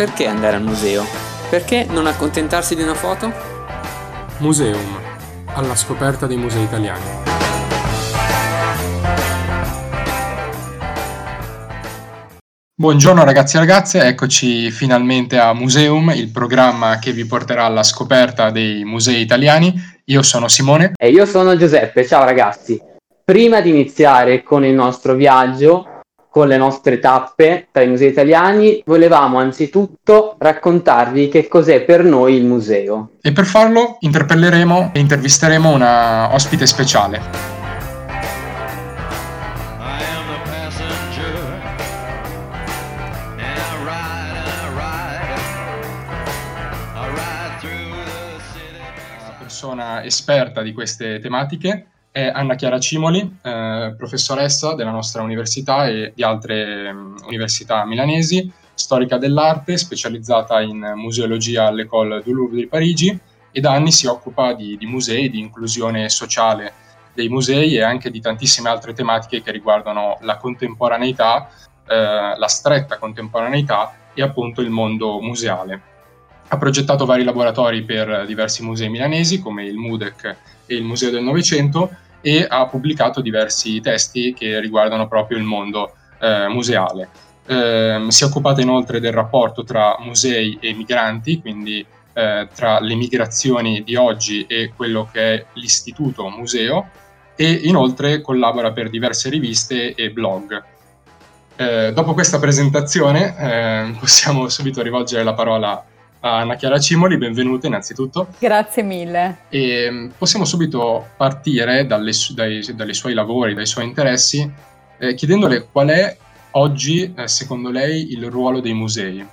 Perché andare al museo? Perché non accontentarsi di una foto? Museum, alla scoperta dei musei italiani. Buongiorno ragazzi e ragazze, eccoci finalmente a Museum, il programma che vi porterà alla scoperta dei musei italiani. Io sono Simone. E io sono Giuseppe, ciao ragazzi. Prima di iniziare con il nostro viaggio, con le nostre tappe tra i musei italiani, volevamo anzitutto raccontarvi che cos'è per noi il museo. E per farlo interpelleremo e intervisteremo una ospite speciale. persona esperta di queste tematiche è Anna Chiara Cimoli, eh, professoressa della nostra università e di altre um, università milanesi, storica dell'arte, specializzata in museologia all'École du Louvre di Parigi e da anni si occupa di, di musei, di inclusione sociale dei musei e anche di tantissime altre tematiche che riguardano la contemporaneità, eh, la stretta contemporaneità e appunto il mondo museale. Ha progettato vari laboratori per diversi musei milanesi come il MUDEC e il Museo del Novecento e ha pubblicato diversi testi che riguardano proprio il mondo eh, museale. Eh, si è occupata inoltre del rapporto tra musei e migranti, quindi eh, tra le migrazioni di oggi e quello che è l'istituto museo e inoltre collabora per diverse riviste e blog. Eh, dopo questa presentazione eh, possiamo subito rivolgere la parola Anna Chiara Cimoli, benvenuta innanzitutto. Grazie mille. E mm, possiamo subito partire dalle, dai, dai suoi lavori, dai suoi interessi, eh, chiedendole qual è oggi, eh, secondo lei, il ruolo dei musei.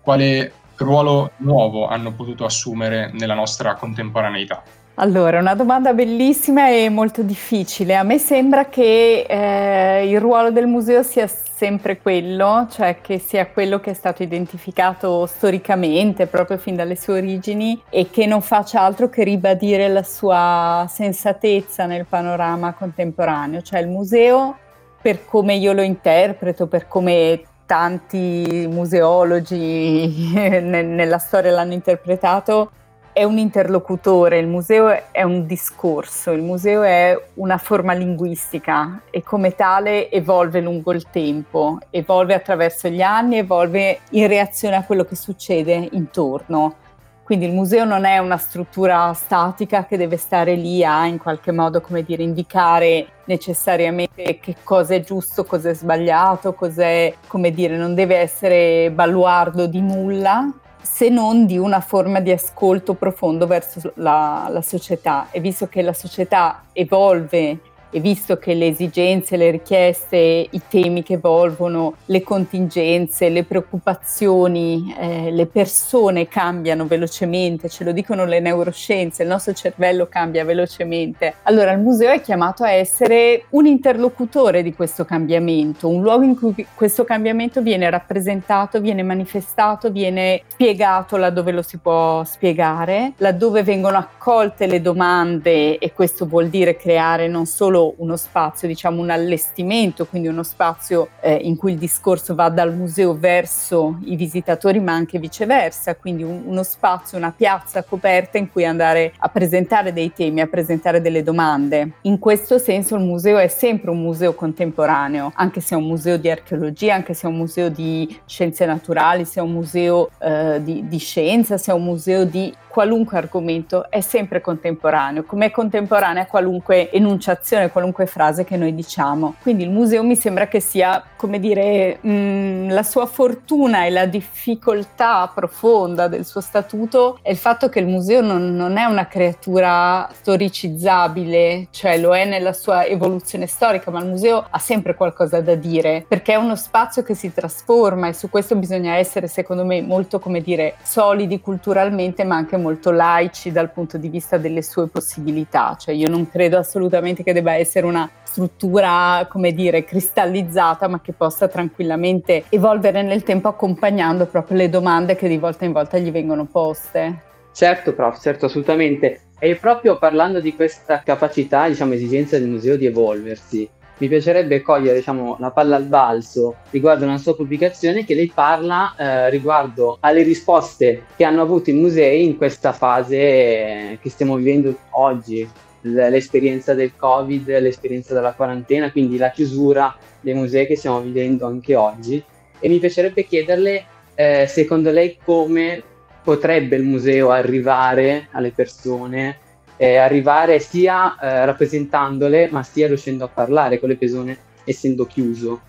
Quale ruolo nuovo hanno potuto assumere nella nostra contemporaneità? Allora, una domanda bellissima e molto difficile. A me sembra che eh, il ruolo del museo sia sempre quello, cioè che sia quello che è stato identificato storicamente, proprio fin dalle sue origini, e che non faccia altro che ribadire la sua sensatezza nel panorama contemporaneo. Cioè il museo, per come io lo interpreto, per come tanti museologi nella storia l'hanno interpretato, è un interlocutore, il museo è un discorso, il museo è una forma linguistica e come tale evolve lungo il tempo, evolve attraverso gli anni, evolve in reazione a quello che succede intorno. Quindi il museo non è una struttura statica che deve stare lì a in qualche modo, come dire, indicare necessariamente che cosa è giusto, cosa è sbagliato, cos'è, come dire, non deve essere baluardo di nulla, se non di una forma di ascolto profondo verso la, la società. E visto che la società evolve e visto che le esigenze, le richieste, i temi che evolvono, le contingenze, le preoccupazioni, eh, le persone cambiano velocemente, ce lo dicono le neuroscienze, il nostro cervello cambia velocemente, allora il museo è chiamato a essere un interlocutore di questo cambiamento, un luogo in cui questo cambiamento viene rappresentato, viene manifestato, viene spiegato laddove lo si può spiegare, laddove vengono accolte le domande e questo vuol dire creare non solo uno spazio, diciamo un allestimento, quindi uno spazio eh, in cui il discorso va dal museo verso i visitatori, ma anche viceversa, quindi un, uno spazio, una piazza coperta in cui andare a presentare dei temi, a presentare delle domande. In questo senso il museo è sempre un museo contemporaneo, anche se è un museo di archeologia, anche se è un museo di scienze naturali, se è un museo eh, di, di scienza, se è un museo di qualunque argomento è sempre contemporaneo, come è contemporanea qualunque enunciazione, qualunque frase che noi diciamo. Quindi il museo mi sembra che sia, come dire, mh, mm, la sua fortuna e la difficoltà profonda del suo statuto è il fatto che il museo non, non è una creatura storicizzabile, cioè lo è nella sua evoluzione storica, ma il museo ha sempre qualcosa da dire, perché è uno spazio che si trasforma e su questo bisogna essere, secondo me, molto, come dire, solidi culturalmente, ma anche molto laici dal punto di vista delle sue possibilità, cioè io non credo assolutamente che debba essere una struttura, come dire, cristallizzata, ma che possa tranquillamente evolvere nel tempo accompagnando proprio le domande che di volta in volta gli vengono poste. Certo, prof, certo, assolutamente. E proprio parlando di questa capacità, diciamo, esigenza del museo di evolversi, mi piacerebbe cogliere diciamo, la palla al balzo riguardo una sua pubblicazione che lei parla eh, riguardo alle risposte che hanno avuto i musei in questa fase eh, che stiamo vivendo oggi, l'esperienza del Covid, l'esperienza della quarantena, quindi la chiusura dei musei che stiamo vivendo anche oggi. E mi piacerebbe chiederle, eh, secondo lei, come potrebbe il museo arrivare alle persone, eh, arrivare sia eh, rappresentandole, ma sia riuscendo a parlare con le persone essendo chiuso.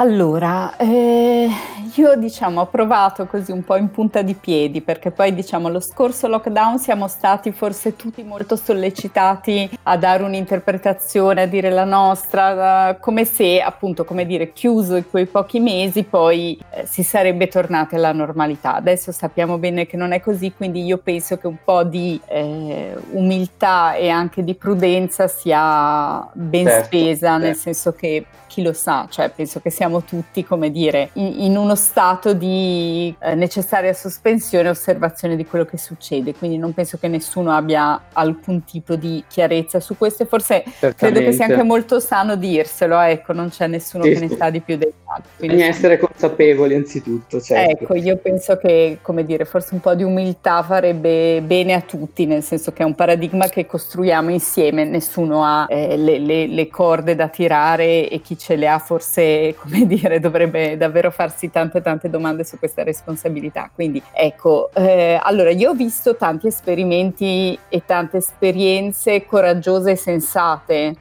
Allora, eh, io diciamo ho provato così un po' in punta di piedi perché poi diciamo lo scorso lockdown siamo stati forse tutti molto sollecitati a dare un'interpretazione, a dire la nostra, come se appunto come dire chiuso in quei pochi mesi poi eh, si sarebbe tornati alla normalità. Adesso sappiamo bene che non è così, quindi io penso che un po' di eh, umiltà e anche di prudenza sia ben certo, spesa, certo. nel senso che chi lo sa, cioè penso che siamo tutti, come dire, in, uno stato di eh, necessaria sospensione e osservazione di quello che succede, quindi non penso che nessuno abbia alcun tipo di chiarezza su questo. E forse credo che sia anche molto sano dirselo, ecco, non c'è nessuno sì, che ne sa di più degli altri. Bisogna essere consapevoli anzitutto, certo. Ecco, io penso che, come dire, forse un po' di umiltà farebbe bene a tutti, nel senso che è un paradigma che costruiamo insieme, nessuno ha eh, le, le, le corde da tirare e chi ce le ha forse, come dire, dovrebbe davvero farsi tante tante domande su questa responsabilità. Quindi ecco, eh, allora io ho visto tanti esperimenti e tante esperienze coraggiose e sensate.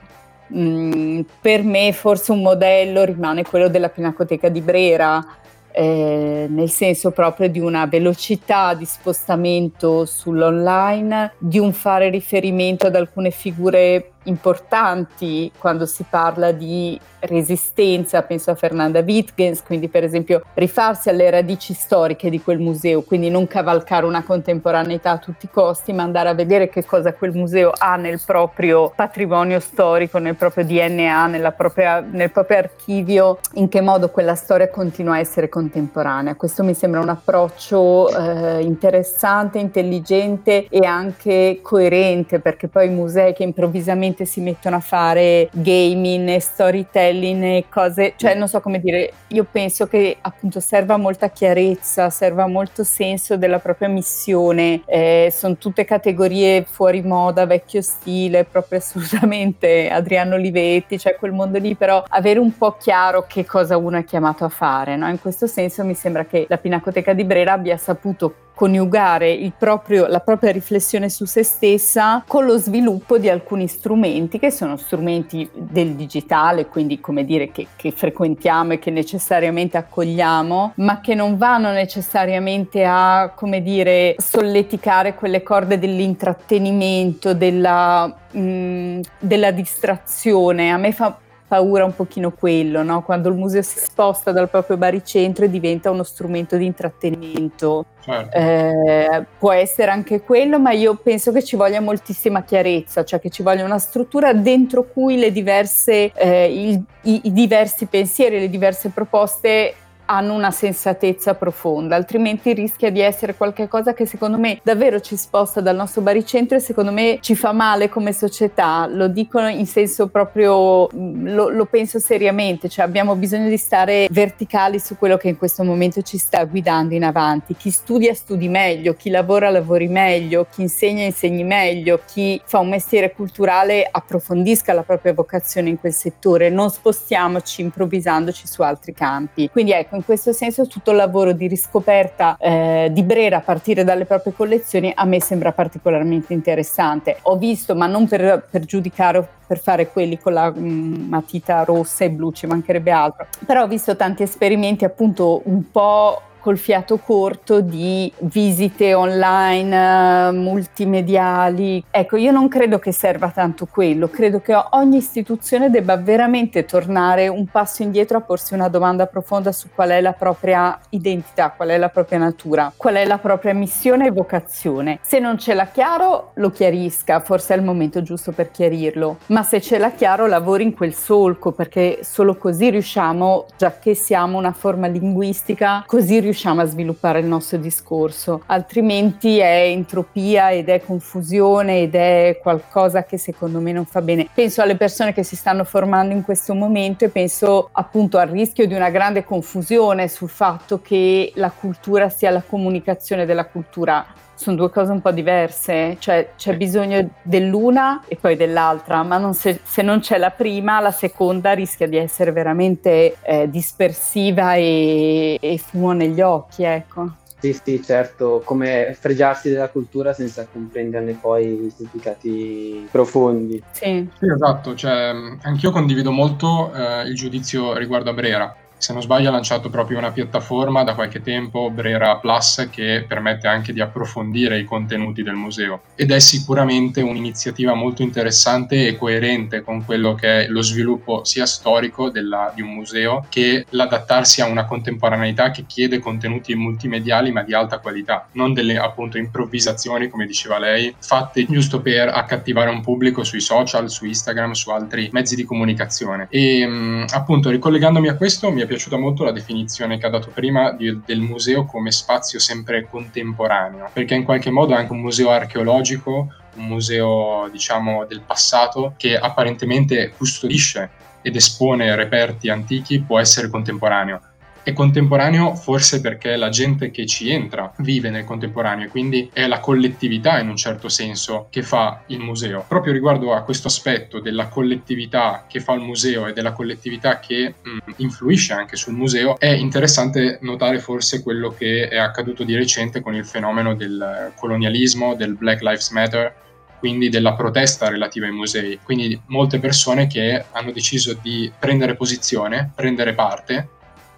Mm, per me forse un modello rimane quello della Pinacoteca di Brera, eh, nel senso proprio di una velocità di spostamento sull'online, di un fare riferimento ad alcune figure importanti quando si parla di resistenza, penso a Fernanda Wittgens, quindi per esempio rifarsi alle radici storiche di quel museo, quindi non cavalcare una contemporaneità a tutti i costi, ma andare a vedere che cosa quel museo ha nel proprio patrimonio storico, nel proprio DNA, propria, nel proprio archivio, in che modo quella storia continua a essere contemporanea. Questo mi sembra un approccio eh, interessante, intelligente e anche coerente, perché poi i musei che improvvisamente si mettono a fare gaming e storytelling storytelling e cose, cioè non so come dire, io penso che appunto serva molta chiarezza, serva molto senso della propria missione, eh, sono tutte categorie fuori moda, vecchio stile, proprio assolutamente Adriano Olivetti, cioè quel mondo lì, però avere un po' chiaro che cosa uno è chiamato a fare, no? In questo senso mi sembra che la Pinacoteca di Brera abbia saputo coniugare proprio, la propria riflessione su se stessa con lo sviluppo di alcuni strumenti che sono strumenti del digitale, quindi come dire che, che frequentiamo e che necessariamente accogliamo, ma che non vanno necessariamente a, come dire, solleticare quelle corde dell'intrattenimento, della, mh, mm, della distrazione. A me fa paura un pochino quello, no? quando il museo si sposta dal proprio baricentro e diventa uno strumento di intrattenimento. Certo. Eh, può essere anche quello, ma io penso che ci voglia moltissima chiarezza, cioè che ci voglia una struttura dentro cui le diverse, eh, il, i, i diversi pensieri, le diverse proposte hanno una sensatezza profonda, altrimenti rischia di essere qualcosa che secondo me davvero ci sposta dal nostro baricentro e secondo me ci fa male come società, lo dico in senso proprio, lo, lo penso seriamente, cioè abbiamo bisogno di stare verticali su quello che in questo momento ci sta guidando in avanti, chi studia studi meglio, chi lavora lavori meglio, chi insegna insegni meglio, chi fa un mestiere culturale approfondisca la propria vocazione in quel settore, non spostiamoci improvvisandoci su altri campi. Quindi ecco, in questo senso tutto il lavoro di riscoperta eh, di Brera a partire dalle proprie collezioni a me sembra particolarmente interessante. Ho visto, ma non per, per giudicare per fare quelli con la mm, matita rossa e blu, ci mancherebbe altro, però ho visto tanti esperimenti appunto un po' col fiato corto di visite online, uh, multimediali. Ecco, io non credo che serva tanto quello, credo che ogni istituzione debba veramente tornare un passo indietro a porsi una domanda profonda su qual è la propria identità, qual è la propria natura, qual è la propria missione e vocazione. Se non ce l'ha chiaro, lo chiarisca, forse è il momento giusto per chiarirlo, ma se ce l'ha chiaro, lavori in quel solco, perché solo così riusciamo, già che siamo una forma linguistica, così riusciamo riusciamo a sviluppare il nostro discorso, altrimenti è entropia ed è confusione ed è qualcosa che secondo me non fa bene. Penso alle persone che si stanno formando in questo momento e penso appunto al rischio di una grande confusione sul fatto che la cultura sia la comunicazione della cultura sono due cose un po' diverse, cioè c'è bisogno dell'una e poi dell'altra, ma non se, se, non c'è la prima, la seconda rischia di essere veramente eh, dispersiva e, e fumo negli occhi, ecco. Sì, sì, certo, come fregiarsi della cultura senza comprenderne poi i significati profondi. Sì, sì esatto, cioè, anch'io condivido molto eh, il giudizio riguardo a Brera se non sbaglio ha lanciato proprio una piattaforma da qualche tempo, Brera Plus, che permette anche di approfondire i contenuti del museo ed è sicuramente un'iniziativa molto interessante e coerente con quello che è lo sviluppo sia storico della, di un museo che l'adattarsi a una contemporaneità che chiede contenuti multimediali ma di alta qualità, non delle appunto improvvisazioni come diceva lei, fatte giusto per accattivare un pubblico sui social, su Instagram, su altri mezzi di comunicazione. E mh, appunto ricollegandomi a questo mi è piaciuta molto la definizione che ha dato prima di, del museo come spazio sempre contemporaneo, perché in qualche modo è anche un museo archeologico, un museo diciamo del passato che apparentemente custodisce ed espone reperti antichi può essere contemporaneo è contemporaneo forse perché la gente che ci entra vive nel contemporaneo e quindi è la collettività in un certo senso che fa il museo. Proprio riguardo a questo aspetto della collettività che fa il museo e della collettività che mh, mm, influisce anche sul museo, è interessante notare forse quello che è accaduto di recente con il fenomeno del colonialismo, del Black Lives Matter, quindi della protesta relativa ai musei. Quindi molte persone che hanno deciso di prendere posizione, prendere parte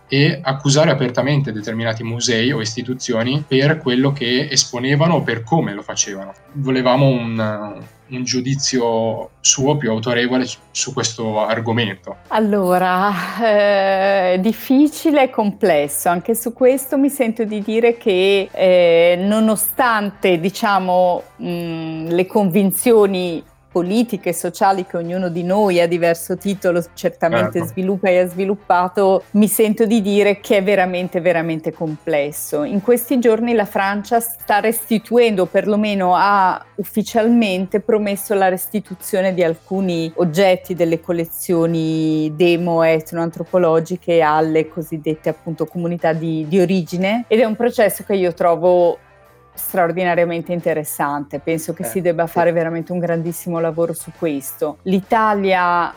e accusare apertamente determinati musei o istituzioni per quello che esponevano o per come lo facevano. Volevamo un, un giudizio suo più autorevole su questo argomento? Allora, eh, difficile e complesso. Anche su questo mi sento di dire che eh, nonostante diciamo mh, le convinzioni politiche sociali che ognuno di noi a diverso titolo certamente certo. sviluppa e ha sviluppato, mi sento di dire che è veramente, veramente complesso. In questi giorni la Francia sta restituendo, perlomeno ha ufficialmente promesso la restituzione di alcuni oggetti delle collezioni demo etnoantropologiche alle cosiddette appunto comunità di, di origine ed è un processo che io trovo straordinariamente interessante. Penso che eh, si debba fare veramente un grandissimo lavoro su questo. L'Italia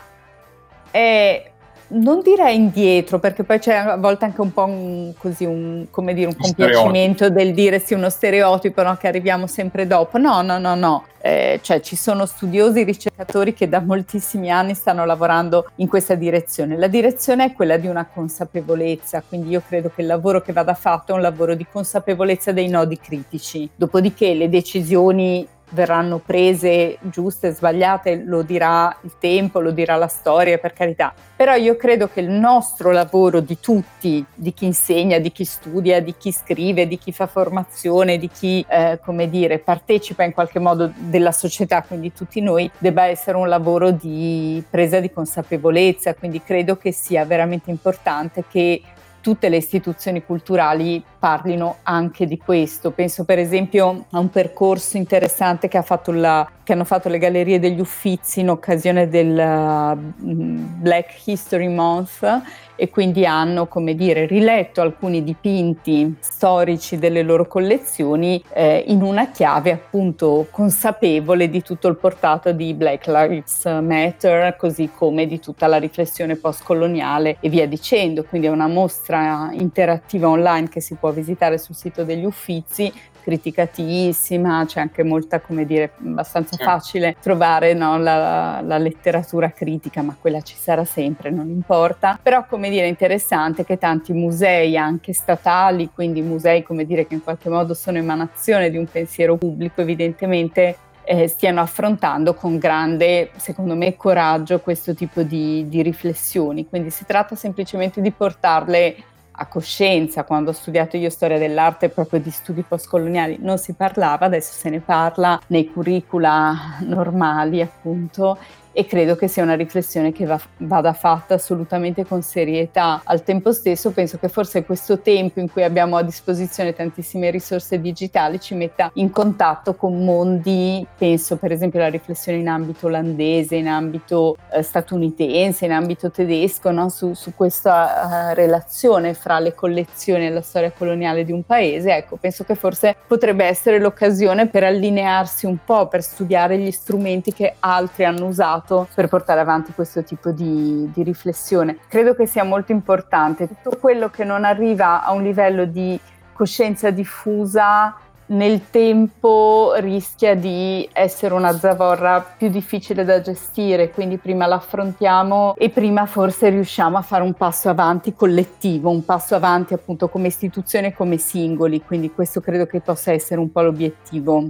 è non direi indietro, perché poi c'è a volte anche un po' un, così un, come dire, un, compiacimento del dire sì uno stereotipo no, che arriviamo sempre dopo. No, no, no, no. Eh, cioè ci sono studiosi, ricercatori che da moltissimi anni stanno lavorando in questa direzione. La direzione è quella di una consapevolezza, quindi io credo che il lavoro che vada fatto è un lavoro di consapevolezza dei nodi critici. Dopodiché le decisioni verranno prese giuste e sbagliate, lo dirà il tempo, lo dirà la storia, per carità. Però io credo che il nostro lavoro di tutti, di chi insegna, di chi studia, di chi scrive, di chi fa formazione, di chi, eh, come dire, partecipa in qualche modo della società, quindi tutti noi, debba essere un lavoro di presa di consapevolezza. Quindi credo che sia veramente importante che tutte le istituzioni culturali parlino anche di questo. Penso per esempio a un percorso interessante che, fatto la, che hanno fatto le Gallerie degli Uffizi in occasione del uh, Black History Month e quindi hanno, come dire, riletto alcuni dipinti storici delle loro collezioni eh, in una chiave appunto consapevole di tutto il portato di Black Lives Matter, così come di tutta la riflessione postcoloniale e via dicendo. Quindi è una mostra interattiva online che si può visitare sul sito degli Uffizi criticatissima, c'è anche molta, come dire, abbastanza facile trovare no, la, la, letteratura critica, ma quella ci sarà sempre, non importa. Però, come dire, è interessante che tanti musei, anche statali, quindi musei, come dire, che in qualche modo sono emanazione di un pensiero pubblico, evidentemente eh, stiano affrontando con grande, secondo me, coraggio questo tipo di, di riflessioni. Quindi si tratta semplicemente di portarle a coscienza, quando ho studiato io storia dell'arte proprio di studi postcoloniali, non si parlava, adesso se ne parla nei curricula normali appunto e credo che sia una riflessione che va, vada fatta assolutamente con serietà. Al tempo stesso penso che forse questo tempo in cui abbiamo a disposizione tantissime risorse digitali ci metta in contatto con mondi, penso per esempio alla riflessione in ambito olandese, in ambito eh, statunitense, in ambito tedesco, no? su, su, questa uh, relazione fra le collezioni e la storia coloniale di un paese. Ecco, penso che forse potrebbe essere l'occasione per allinearsi un po', per studiare gli strumenti che altri hanno usato per portare avanti questo tipo di, di riflessione. Credo che sia molto importante tutto quello che non arriva a un livello di coscienza diffusa nel tempo rischia di essere una zavorra più difficile da gestire, quindi prima l'affrontiamo e prima forse riusciamo a fare un passo avanti collettivo, un passo avanti appunto come istituzione e come singoli, quindi questo credo che possa essere un po' l'obiettivo.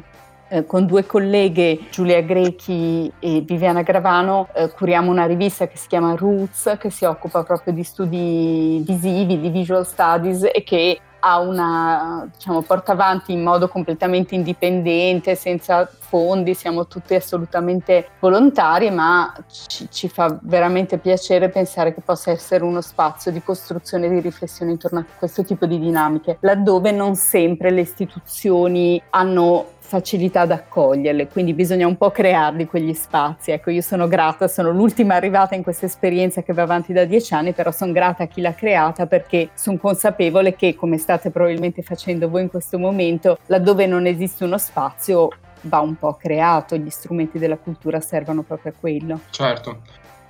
Eh, con due colleghe, Giulia Grechi e Viviana Gravano, eh, curiamo una rivista che si chiama Roots, che si occupa proprio di studi visivi, di visual studies e che ha una, diciamo, porta avanti in modo completamente indipendente, senza fondi, siamo tutti assolutamente volontari, ma ci, ci, fa veramente piacere pensare che possa essere uno spazio di costruzione e di riflessione intorno a questo tipo di dinamiche, laddove non sempre le istituzioni hanno facilità ad accoglierle, quindi bisogna un po' crearli quegli spazi. Ecco, io sono grata, sono l'ultima arrivata in questa esperienza che va avanti da dieci anni, però sono grata a chi l'ha creata perché sono consapevole che, come state probabilmente facendo voi in questo momento, laddove non esiste uno spazio va un po' creato, gli strumenti della cultura servono proprio a quello. Certo.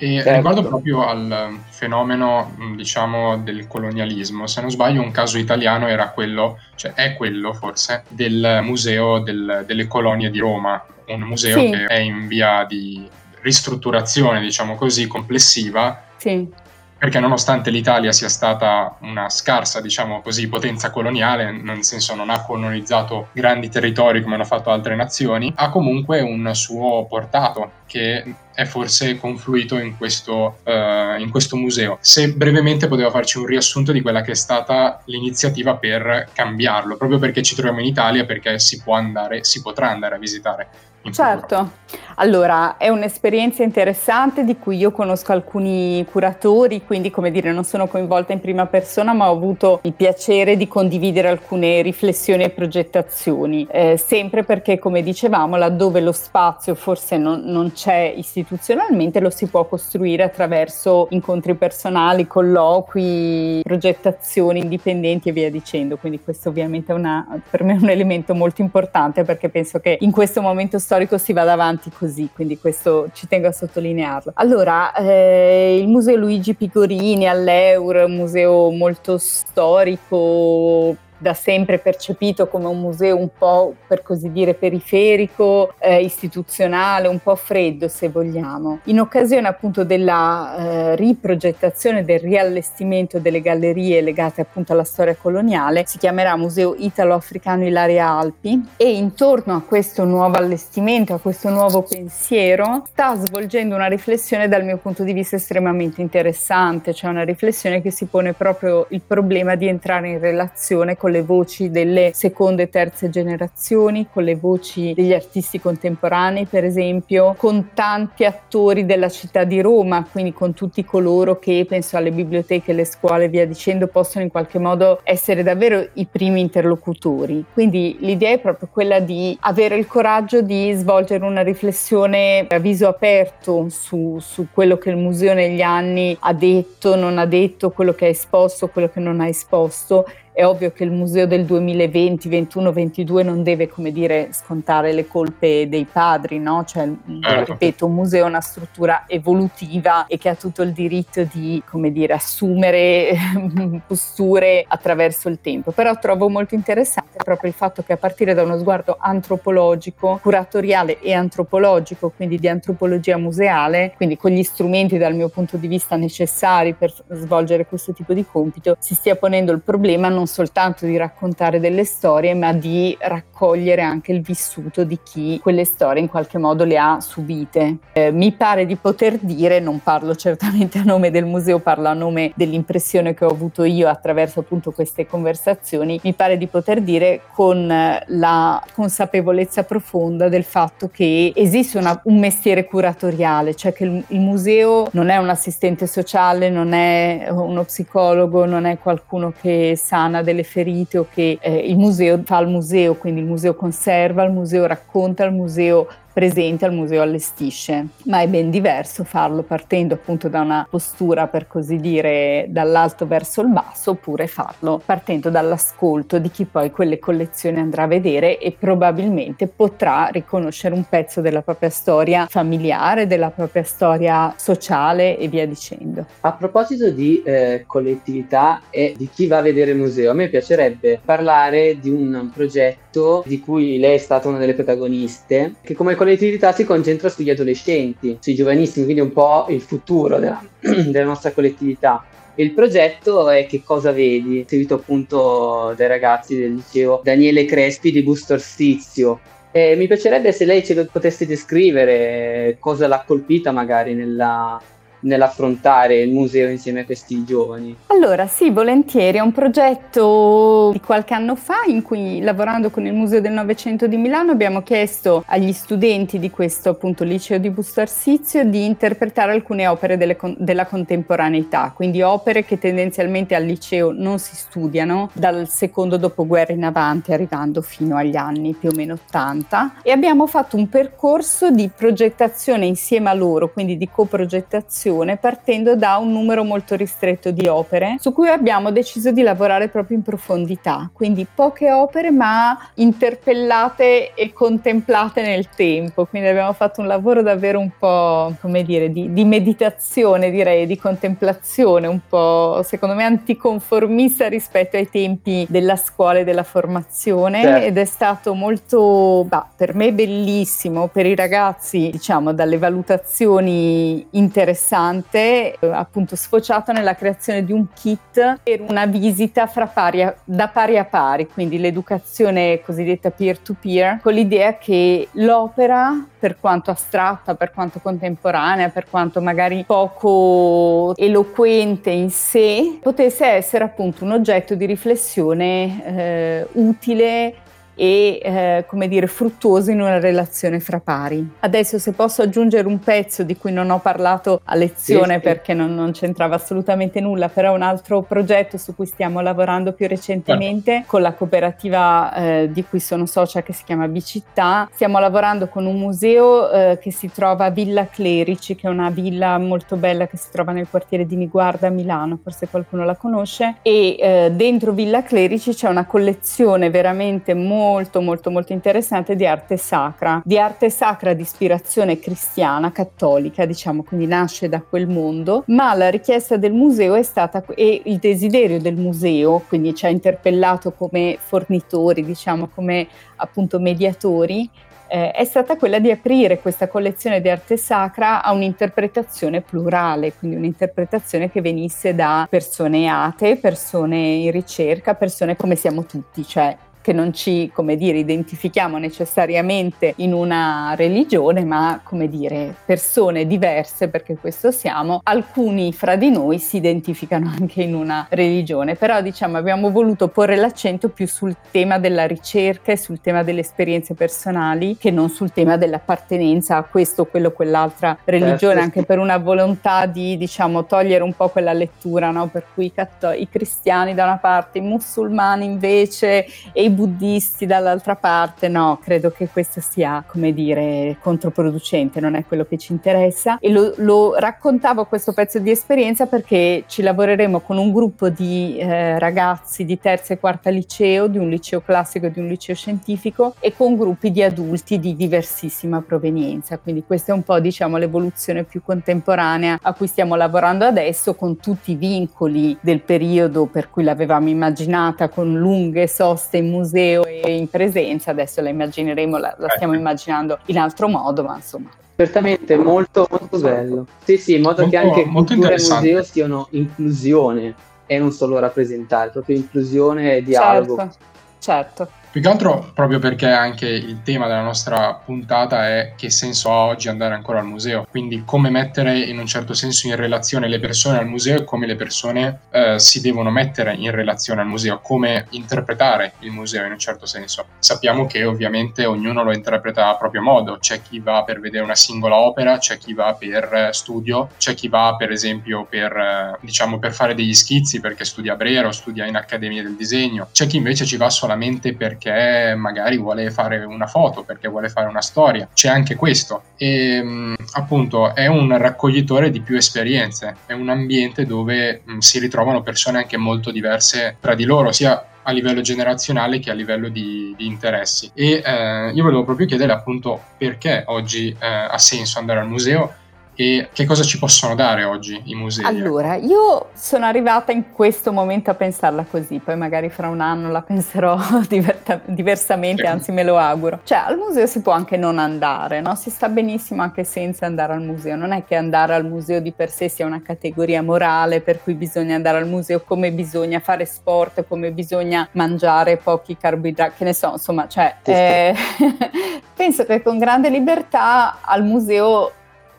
E certo. riguardo proprio al fenomeno, diciamo, del colonialismo, se non sbaglio un caso italiano era quello, cioè è quello forse, del Museo del, delle Colonie di Roma, un museo sì. che è in via di ristrutturazione, diciamo così, complessiva. Sì perché nonostante l'Italia sia stata una scarsa, diciamo così, potenza coloniale, nel senso non ha colonizzato grandi territori come hanno fatto altre nazioni, ha comunque un suo portato che è forse confluito in questo, uh, in questo museo. Se brevemente poteva farci un riassunto di quella che è stata l'iniziativa per cambiarlo, proprio perché ci troviamo in Italia, perché si può andare, si potrà andare a visitare Certo, allora è un'esperienza interessante di cui io conosco alcuni curatori, quindi come dire non sono coinvolta in prima persona, ma ho avuto il piacere di condividere alcune riflessioni e progettazioni, eh, sempre perché come dicevamo laddove lo spazio forse non, non c'è istituzionalmente lo si può costruire attraverso incontri personali, colloqui, progettazioni indipendenti e via dicendo, quindi questo ovviamente è una, per me un elemento molto importante perché penso che in questo momento storico si vada avanti così, quindi questo ci tengo a sottolinearlo. Allora, eh, il Museo Luigi Picorini all'Eur, un museo molto storico, da sempre percepito come un museo un po' per così dire periferico, eh, istituzionale, un po' freddo se vogliamo. In occasione appunto della eh, riprogettazione, del riallestimento delle gallerie legate appunto alla storia coloniale, si chiamerà Museo Italo-Africano Ilaria Alpi e intorno a questo nuovo allestimento, a questo nuovo pensiero, sta svolgendo una riflessione dal mio punto di vista estremamente interessante, cioè una riflessione che si pone proprio il problema di entrare in relazione con le voci delle seconde e terze generazioni, con le voci degli artisti contemporanei, per esempio, con tanti attori della città di Roma, quindi con tutti coloro che, penso alle biblioteche, le scuole e via dicendo, possono in qualche modo essere davvero i primi interlocutori. Quindi l'idea è proprio quella di avere il coraggio di svolgere una riflessione a viso aperto su, su quello che il museo negli anni ha detto, non ha detto, quello che ha esposto, quello che non ha esposto è ovvio che il museo del 2020, 21, 22 non deve, come dire, scontare le colpe dei padri, no? Cioè, certo. ripeto, un museo è una struttura evolutiva e che ha tutto il diritto di, come dire, assumere posture attraverso il tempo. Però trovo molto interessante proprio il fatto che a partire da uno sguardo antropologico, curatoriale e antropologico, quindi di antropologia museale, quindi con gli strumenti dal mio punto di vista necessari per svolgere questo tipo di compito, si stia ponendo il problema non non soltanto di raccontare delle storie, ma di raccogliere anche il vissuto di chi quelle storie in qualche modo le ha subite. Eh, mi pare di poter dire, non parlo certamente a nome del museo, parlo a nome dell'impressione che ho avuto io attraverso appunto queste conversazioni, mi pare di poter dire con la consapevolezza profonda del fatto che esiste una, un mestiere curatoriale, cioè che il, il museo non è un assistente sociale, non è uno psicologo, non è qualcuno che sana delle ferite o che eh, il museo fa il museo, quindi il museo conserva, il museo racconta, il museo presente al museo allestisce, ma è ben diverso farlo partendo appunto da una postura per così dire dall'alto verso il basso oppure farlo partendo dall'ascolto di chi poi quelle collezioni andrà a vedere e probabilmente potrà riconoscere un pezzo della propria storia familiare, della propria storia sociale e via dicendo. A proposito di eh, collettività e di chi va a vedere il museo, a me piacerebbe parlare di un progetto di cui lei è stata una delle protagoniste, che come collettività si concentra sugli adolescenti, sui giovanissimi, quindi un po' il futuro della, della nostra collettività. Il progetto è Che cosa vedi? Seguito appunto dai ragazzi del liceo Daniele Crespi di Busto Orsizio. Mi piacerebbe se lei ce lo potesse descrivere, cosa l'ha colpita magari nella, nell'affrontare il museo insieme a questi giovani? Allora, sì, volentieri. È un progetto di qualche anno fa in cui, lavorando con il Museo del Novecento di Milano, abbiamo chiesto agli studenti di questo appunto liceo di Busto Arsizio di interpretare alcune opere delle, della contemporaneità, quindi opere che tendenzialmente al liceo non si studiano dal secondo dopoguerra in avanti, arrivando fino agli anni più o meno 80. E abbiamo fatto un percorso di progettazione insieme a loro, quindi di coprogettazione produzione partendo da un numero molto ristretto di opere su cui abbiamo deciso di lavorare proprio in profondità, quindi poche opere ma interpellate e contemplate nel tempo, quindi abbiamo fatto un lavoro davvero un po' come dire di, di meditazione direi, di contemplazione un po' secondo me anticonformista rispetto ai tempi della scuola e della formazione. Certo. ed è stato molto bah, per me bellissimo, per i ragazzi diciamo dalle valutazioni interessanti interessante, eh, appunto sfociato nella creazione di un kit per una visita pari a, da pari a pari, quindi l'educazione cosiddetta peer-to-peer, con l'idea che l'opera, per quanto astratta, per quanto contemporanea, per quanto magari poco eloquente in sé, potesse essere appunto un oggetto di riflessione eh, utile e eh, come dire fruttuoso in una relazione fra pari. Adesso se posso aggiungere un pezzo di cui non ho parlato a lezione sì, sì. perché non, non, c'entrava assolutamente nulla, però un altro progetto su cui stiamo lavorando più recentemente eh. con la cooperativa eh, di cui sono socia che si chiama Bicittà. Stiamo lavorando con un museo eh, che si trova a Villa Clerici, che è una villa molto bella che si trova nel quartiere di Niguarda a Milano, forse qualcuno la conosce, e eh, dentro Villa Clerici c'è una collezione veramente molto molto molto molto interessante di arte sacra, di arte sacra di ispirazione cristiana, cattolica, diciamo, quindi nasce da quel mondo, ma la richiesta del museo è stata e il desiderio del museo, quindi ci ha interpellato come fornitori, diciamo, come appunto mediatori, eh, è stata quella di aprire questa collezione di arte sacra a un'interpretazione plurale, quindi un'interpretazione che venisse da persone atee, persone in ricerca, persone come siamo tutti, cioè che non ci, come dire, identifichiamo necessariamente in una religione, ma come dire, persone diverse, perché questo siamo, alcuni fra di noi si identificano anche in una religione, però diciamo abbiamo voluto porre l'accento più sul tema della ricerca e sul tema delle esperienze personali che non sul tema dell'appartenenza a questo, quello, quell'altra religione, certo. anche per una volontà di, diciamo, togliere un po' quella lettura, no? per cui i, catto- i cristiani da una parte, i musulmani invece e i buddisti dall'altra parte, no, credo che questo sia, come dire, controproducente, non è quello che ci interessa. E lo, lo raccontavo questo pezzo di esperienza perché ci lavoreremo con un gruppo di eh, ragazzi di terza e quarta liceo, di un liceo classico e di un liceo scientifico, e con gruppi di adulti di diversissima provenienza. Quindi questa è un po', diciamo, l'evoluzione più contemporanea a cui stiamo lavorando adesso, con tutti i vincoli del periodo per cui l'avevamo immaginata, con lunghe soste in museo museo e in presenza, adesso la immagineremo, la, la stiamo immaginando in altro modo, ma insomma. Certamente molto molto bello. Sì, sì, in modo molto, che anche cultura e museo siano inclusione e non solo rappresentare, proprio inclusione e dialogo. Certo, certo. Più che altro proprio perché anche il tema della nostra puntata è che senso ha oggi andare ancora al museo, quindi come mettere in un certo senso in relazione le persone al museo e come le persone eh, si devono mettere in relazione al museo, come interpretare il museo in un certo senso. Sappiamo che ovviamente ognuno lo interpreta a proprio modo, c'è chi va per vedere una singola opera, c'è chi va per studio, c'è chi va per esempio per, eh, diciamo, per fare degli schizzi perché studia a Brera o studia in Accademia del Disegno, c'è chi invece ci va solamente perché perché magari vuole fare una foto, perché vuole fare una storia. C'è anche questo. E appunto è un raccoglitore di più esperienze, è un ambiente dove mh, si ritrovano persone anche molto diverse tra di loro, sia a livello generazionale che a livello di, di interessi. E eh, io volevo proprio chiedere appunto perché oggi eh, ha senso andare al museo e che cosa ci possono dare oggi i musei? Allora, io sono arrivata in questo momento a pensarla così, poi magari fra un anno la penserò diverta- diversamente, anzi me lo auguro. Cioè, al museo si può anche non andare, no? Si sta benissimo anche senza andare al museo. Non è che andare al museo di per sé sia una categoria morale per cui bisogna andare al museo come bisogna fare sport, come bisogna mangiare pochi carboidrati, che ne so, insomma, cioè, eh, penso che con grande libertà al museo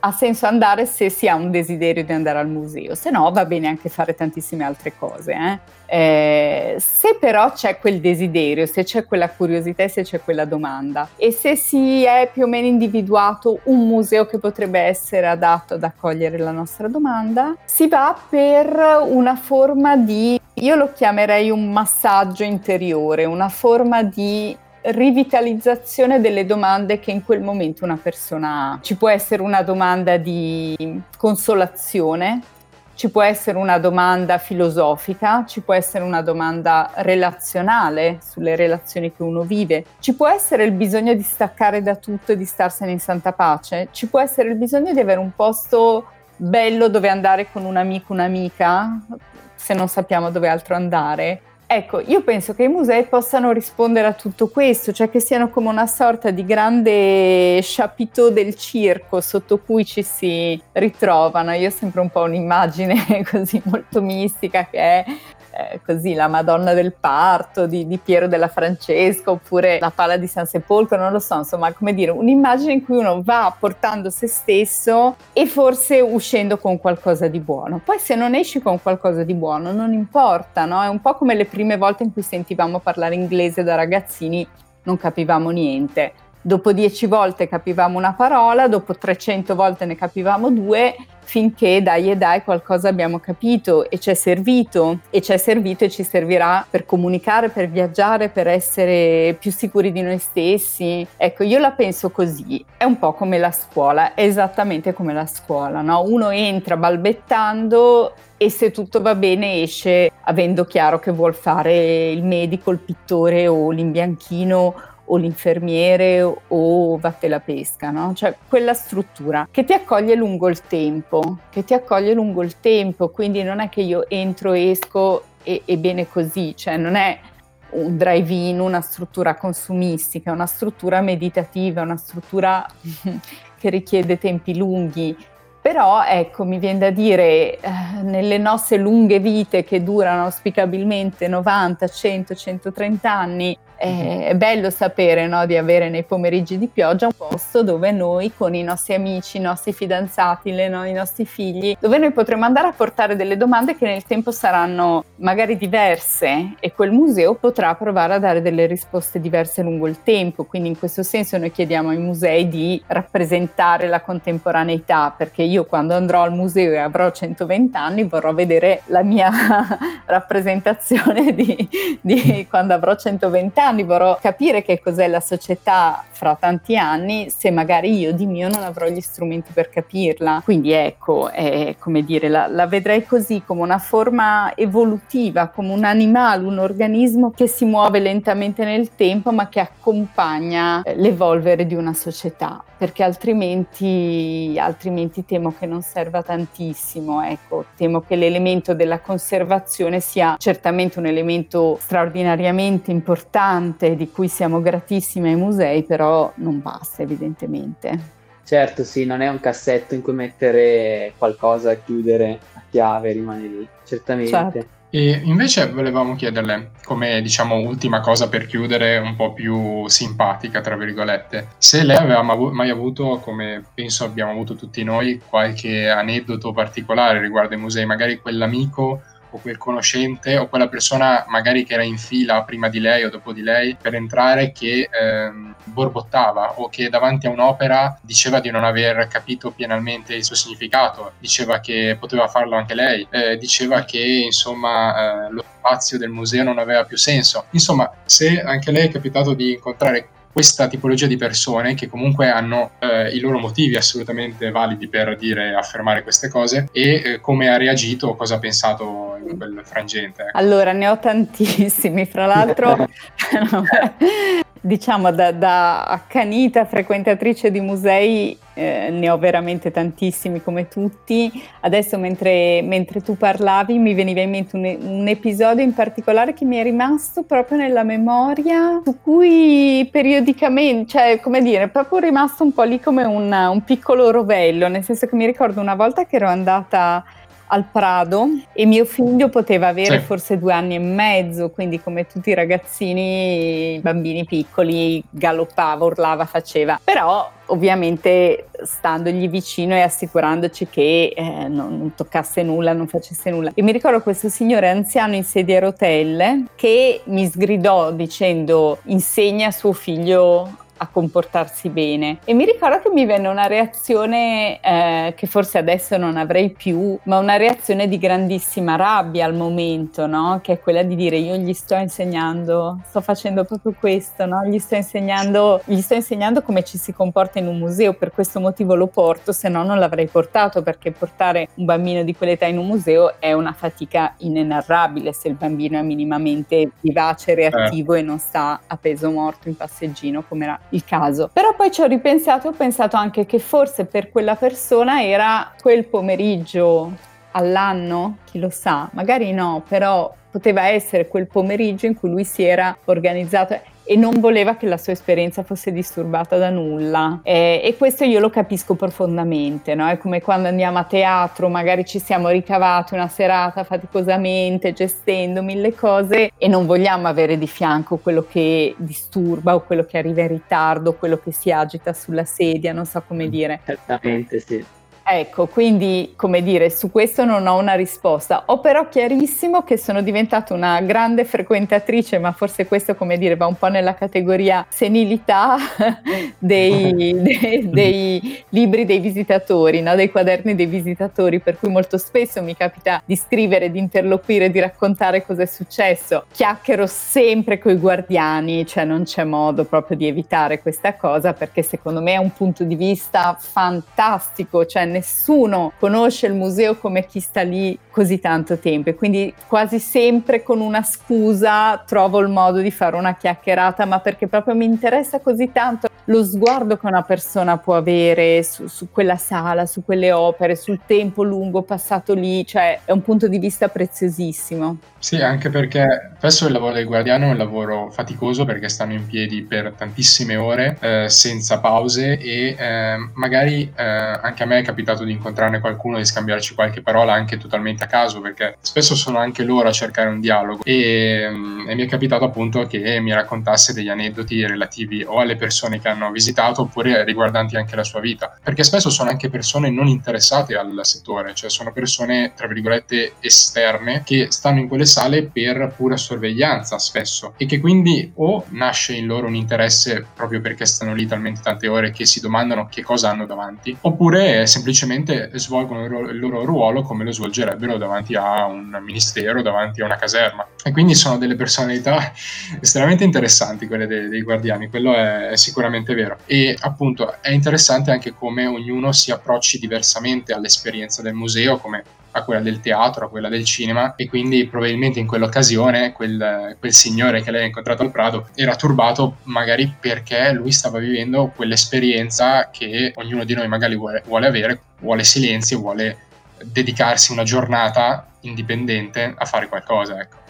ha senso andare se si ha un desiderio di andare al museo, se no va bene anche fare tantissime altre cose. Eh? Eh, se però c'è quel desiderio, se c'è quella curiosità e se c'è quella domanda e se si è più o meno individuato un museo che potrebbe essere adatto ad accogliere la nostra domanda, si va per una forma di, io lo chiamerei un massaggio interiore, una forma di rivitalizzazione delle domande che in quel momento una persona ha. Ci può essere una domanda di consolazione, ci può essere una domanda filosofica, ci può essere una domanda relazionale sulle relazioni che uno vive, ci può essere il bisogno di staccare da tutto e di starsene in santa pace, ci può essere il bisogno di avere un posto bello dove andare con un amico, un'amica, se non sappiamo dove altro andare Ecco, io penso che i musei possano rispondere a tutto questo, cioè che siano come una sorta di grande chapiteau del circo sotto cui ci si ritrovano. Io ho sempre un po' un'immagine così molto mistica che è eh, così la Madonna del Parto di, di, Piero della Francesca oppure la pala di San Sepolcro, non lo so, insomma, come dire, un'immagine in cui uno va portando se stesso e forse uscendo con qualcosa di buono. Poi se non esci con qualcosa di buono non importa, no? È un po' come le prime volte in cui sentivamo parlare inglese da ragazzini, non capivamo niente dopo dieci volte capivamo una parola, dopo 300 volte ne capivamo due, finché dai e dai qualcosa abbiamo capito e ci è servito e ci è servito e ci servirà per comunicare, per viaggiare, per essere più sicuri di noi stessi. Ecco, io la penso così, è un po' come la scuola, è esattamente come la scuola, no? Uno entra balbettando e se tutto va bene esce avendo chiaro che vuol fare il medico, il pittore o l'imbianchino o l'infermiere o vatte la pesca, no? Cioè quella struttura che ti accoglie lungo il tempo, che ti accoglie lungo il tempo, quindi non è che io entro, esco e, e bene così, cioè non è un drive-in, una struttura consumistica, una struttura meditativa, una struttura che richiede tempi lunghi. Però ecco, mi viene da dire, eh, nelle nostre lunghe vite che durano auspicabilmente 90, 100, 130 anni, è bello sapere no, di avere nei pomeriggi di pioggia un posto dove noi con i nostri amici, i nostri fidanzati, le, no, i nostri figli, dove noi potremo andare a portare delle domande che nel tempo saranno magari diverse e quel museo potrà provare a dare delle risposte diverse lungo il tempo. Quindi in questo senso noi chiediamo ai musei di rappresentare la contemporaneità perché io quando andrò al museo e avrò 120 anni vorrò vedere la mia rappresentazione di, di quando avrò 120 anni anni vorrò capire che cos'è la società fra tanti anni se magari io di mio non avrò gli strumenti per capirla. Quindi ecco, è, come dire, la, la vedrei così come una forma evolutiva, come un animale, un organismo che si muove lentamente nel tempo ma che accompagna eh, l'evolvere di una società, perché altrimenti, altrimenti temo che non serva tantissimo. Ecco, temo che l'elemento della conservazione sia certamente un elemento straordinariamente importante di cui siamo gratissimi ai musei, però però non basta evidentemente. Certo, sì, non è un cassetto in cui mettere qualcosa, chiudere a chiave, rimane lì, certamente. Certo. E invece volevamo chiederle, come diciamo ultima cosa per chiudere, un po' più simpatica, tra virgolette, se lei aveva mai avuto, come penso abbiamo avuto tutti noi, qualche aneddoto particolare riguardo ai musei, magari quell'amico o quel conoscente o quella persona magari che era in fila prima di lei o dopo di lei per entrare che ehm, borbottava o che davanti a un'opera diceva di non aver capito pienamente il suo significato, diceva che poteva farlo anche lei, eh, diceva che insomma eh, lo spazio del museo non aveva più senso. Insomma, se anche lei è capitato di incontrare questa tipologia di persone che comunque hanno eh, i loro motivi assolutamente validi per dire affermare queste cose e eh, come ha reagito, cosa ha pensato in quel frangente. Ecco. Allora, ne ho tantissimi, fra l'altro diciamo da, da, accanita frequentatrice di musei eh, ne ho veramente tantissimi come tutti. Adesso mentre, mentre tu parlavi mi veniva in mente un, un, episodio in particolare che mi è rimasto proprio nella memoria, su cui periodicamente, cioè come dire, proprio rimasto un po' lì come un, un piccolo rovello, nel senso che mi ricordo una volta che ero andata al Prado e mio figlio poteva avere sì. forse due anni e mezzo, quindi come tutti i ragazzini, bambini piccoli, galoppava, urlava, faceva. Però ovviamente standogli vicino e assicurandoci che eh, non, non, toccasse nulla, non facesse nulla. E mi ricordo questo signore anziano in sedia a rotelle che mi sgridò dicendo insegna a suo figlio a comportarsi bene. E mi ricordo che mi venne una reazione eh, che forse adesso non avrei più, ma una reazione di grandissima rabbia al momento, no? Che è quella di dire io gli sto insegnando, sto facendo proprio questo, no? Gli sto insegnando, gli sto insegnando come ci si comporta in un museo, per questo motivo lo porto, se no non l'avrei portato perché portare un bambino di quell'età in un museo è una fatica inenarrabile se il bambino è minimamente vivace, reattivo eh. e non sta a peso morto in passeggino come era il caso. Però poi ci ho ripensato e ho pensato anche che forse per quella persona era quel pomeriggio all'anno, chi lo sa, magari no, però poteva essere quel pomeriggio in cui lui si era organizzato e non voleva che la sua esperienza fosse disturbata da nulla e, e questo io lo capisco profondamente, no? è come quando andiamo a teatro, magari ci siamo ricavati una serata faticosamente gestendo mille cose e non vogliamo avere di fianco quello che disturba o quello che arriva in ritardo, quello che si agita sulla sedia, non so come dire. Certamente sì. Ecco, quindi come dire, su questo non ho una risposta. Ho però chiarissimo che sono diventata una grande frequentatrice, ma forse questo come dire va un po' nella categoria senilità dei, dei, dei libri dei visitatori, no? dei quaderni dei visitatori, per cui molto spesso mi capita di scrivere, di interloquire, di raccontare cosa è successo. Chiacchiero sempre coi guardiani, cioè non c'è modo proprio di evitare questa cosa perché secondo me è un punto di vista fantastico, cioè nessuno conosce il museo come chi sta lì così tanto tempo e quindi quasi sempre con una scusa trovo il modo di fare una chiacchierata, ma perché proprio mi interessa così tanto lo sguardo che una persona può avere su, su quella sala, su quelle opere, sul tempo lungo passato lì, cioè è un punto di vista preziosissimo. Sì, anche perché spesso il lavoro del guardiano è un lavoro faticoso perché stanno in piedi per tantissime ore eh, senza pause e eh, magari eh, anche a me è capitato di incontrarne qualcuno, di scambiarci qualche parola anche totalmente a caso perché spesso sono anche loro a cercare un dialogo. E, mm, e mi è capitato appunto che mi raccontasse degli aneddoti relativi o alle persone che hanno visitato oppure riguardanti anche la sua vita. Perché spesso sono anche persone non interessate al settore, cioè sono persone tra virgolette esterne che stanno in quelle sale per pura sorveglianza spesso e che quindi o nasce in loro un interesse proprio perché stanno lì talmente tante ore che si domandano che cosa hanno davanti oppure semplicemente svolgono il loro ruolo come lo svolgerebbero davanti a un ministero, davanti a una caserma. E quindi sono delle personalità estremamente interessanti quelle dei, dei guardiani, quello è, è sicuramente vero. E appunto è interessante anche come ognuno si approcci diversamente all'esperienza del museo come a quella del teatro, a quella del cinema e quindi probabilmente in quell'occasione quel, quel signore che lei ha incontrato al Prado era turbato magari perché lui stava vivendo quell'esperienza che ognuno di noi magari vuole, vuole avere, vuole silenzio, vuole dedicarsi una giornata indipendente a fare qualcosa. Ecco.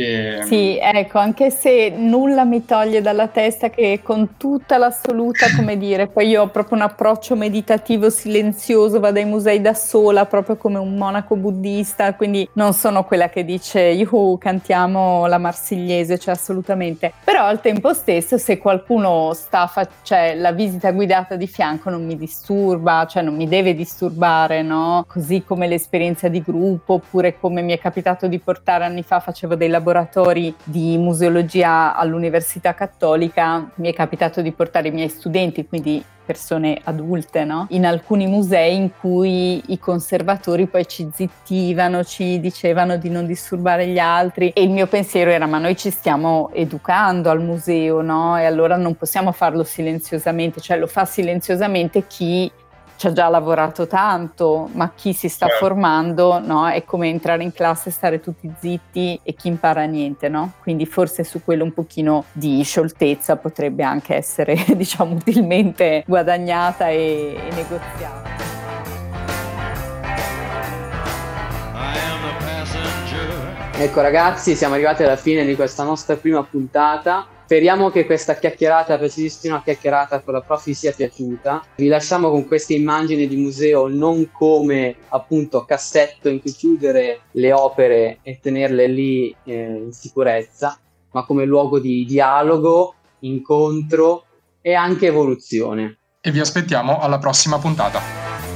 E... Sì, ecco, anche se nulla mi toglie dalla testa che con tutta l'assoluta, come dire, poi io ho proprio un approccio meditativo silenzioso, vado ai musei da sola, proprio come un monaco buddista, quindi non sono quella che dice, yuhu, cantiamo la marsigliese, cioè assolutamente. Però al tempo stesso, se qualcuno sta, fa- cioè la visita guidata di fianco non mi disturba, cioè non mi deve disturbare, no? Così come l'esperienza di gruppo, oppure come mi è capitato di portare anni fa, facevo dei laboratori laboratori di museologia all'Università Cattolica mi è capitato di portare i miei studenti, quindi persone adulte, no? in alcuni musei in cui i conservatori poi ci zittivano, ci dicevano di non disturbare gli altri e il mio pensiero era ma noi ci stiamo educando al museo no? e allora non possiamo farlo silenziosamente, cioè lo fa silenziosamente chi ci ha già lavorato tanto, ma chi si sta certo. formando no, è come entrare in classe e stare tutti zitti e chi impara niente, no? Quindi forse su quello un pochino di scioltezza potrebbe anche essere, diciamo, utilmente guadagnata e, e negoziata. Ecco ragazzi, siamo arrivati alla fine di questa nostra prima puntata. Speriamo che questa chiacchierata, precisissima chiacchierata con la prof sia piaciuta. Vi lasciamo con queste immagini di museo non come appunto cassetto in cui chiudere le opere e tenerle lì eh, in sicurezza, ma come luogo di dialogo, incontro e anche evoluzione. E vi aspettiamo alla prossima puntata.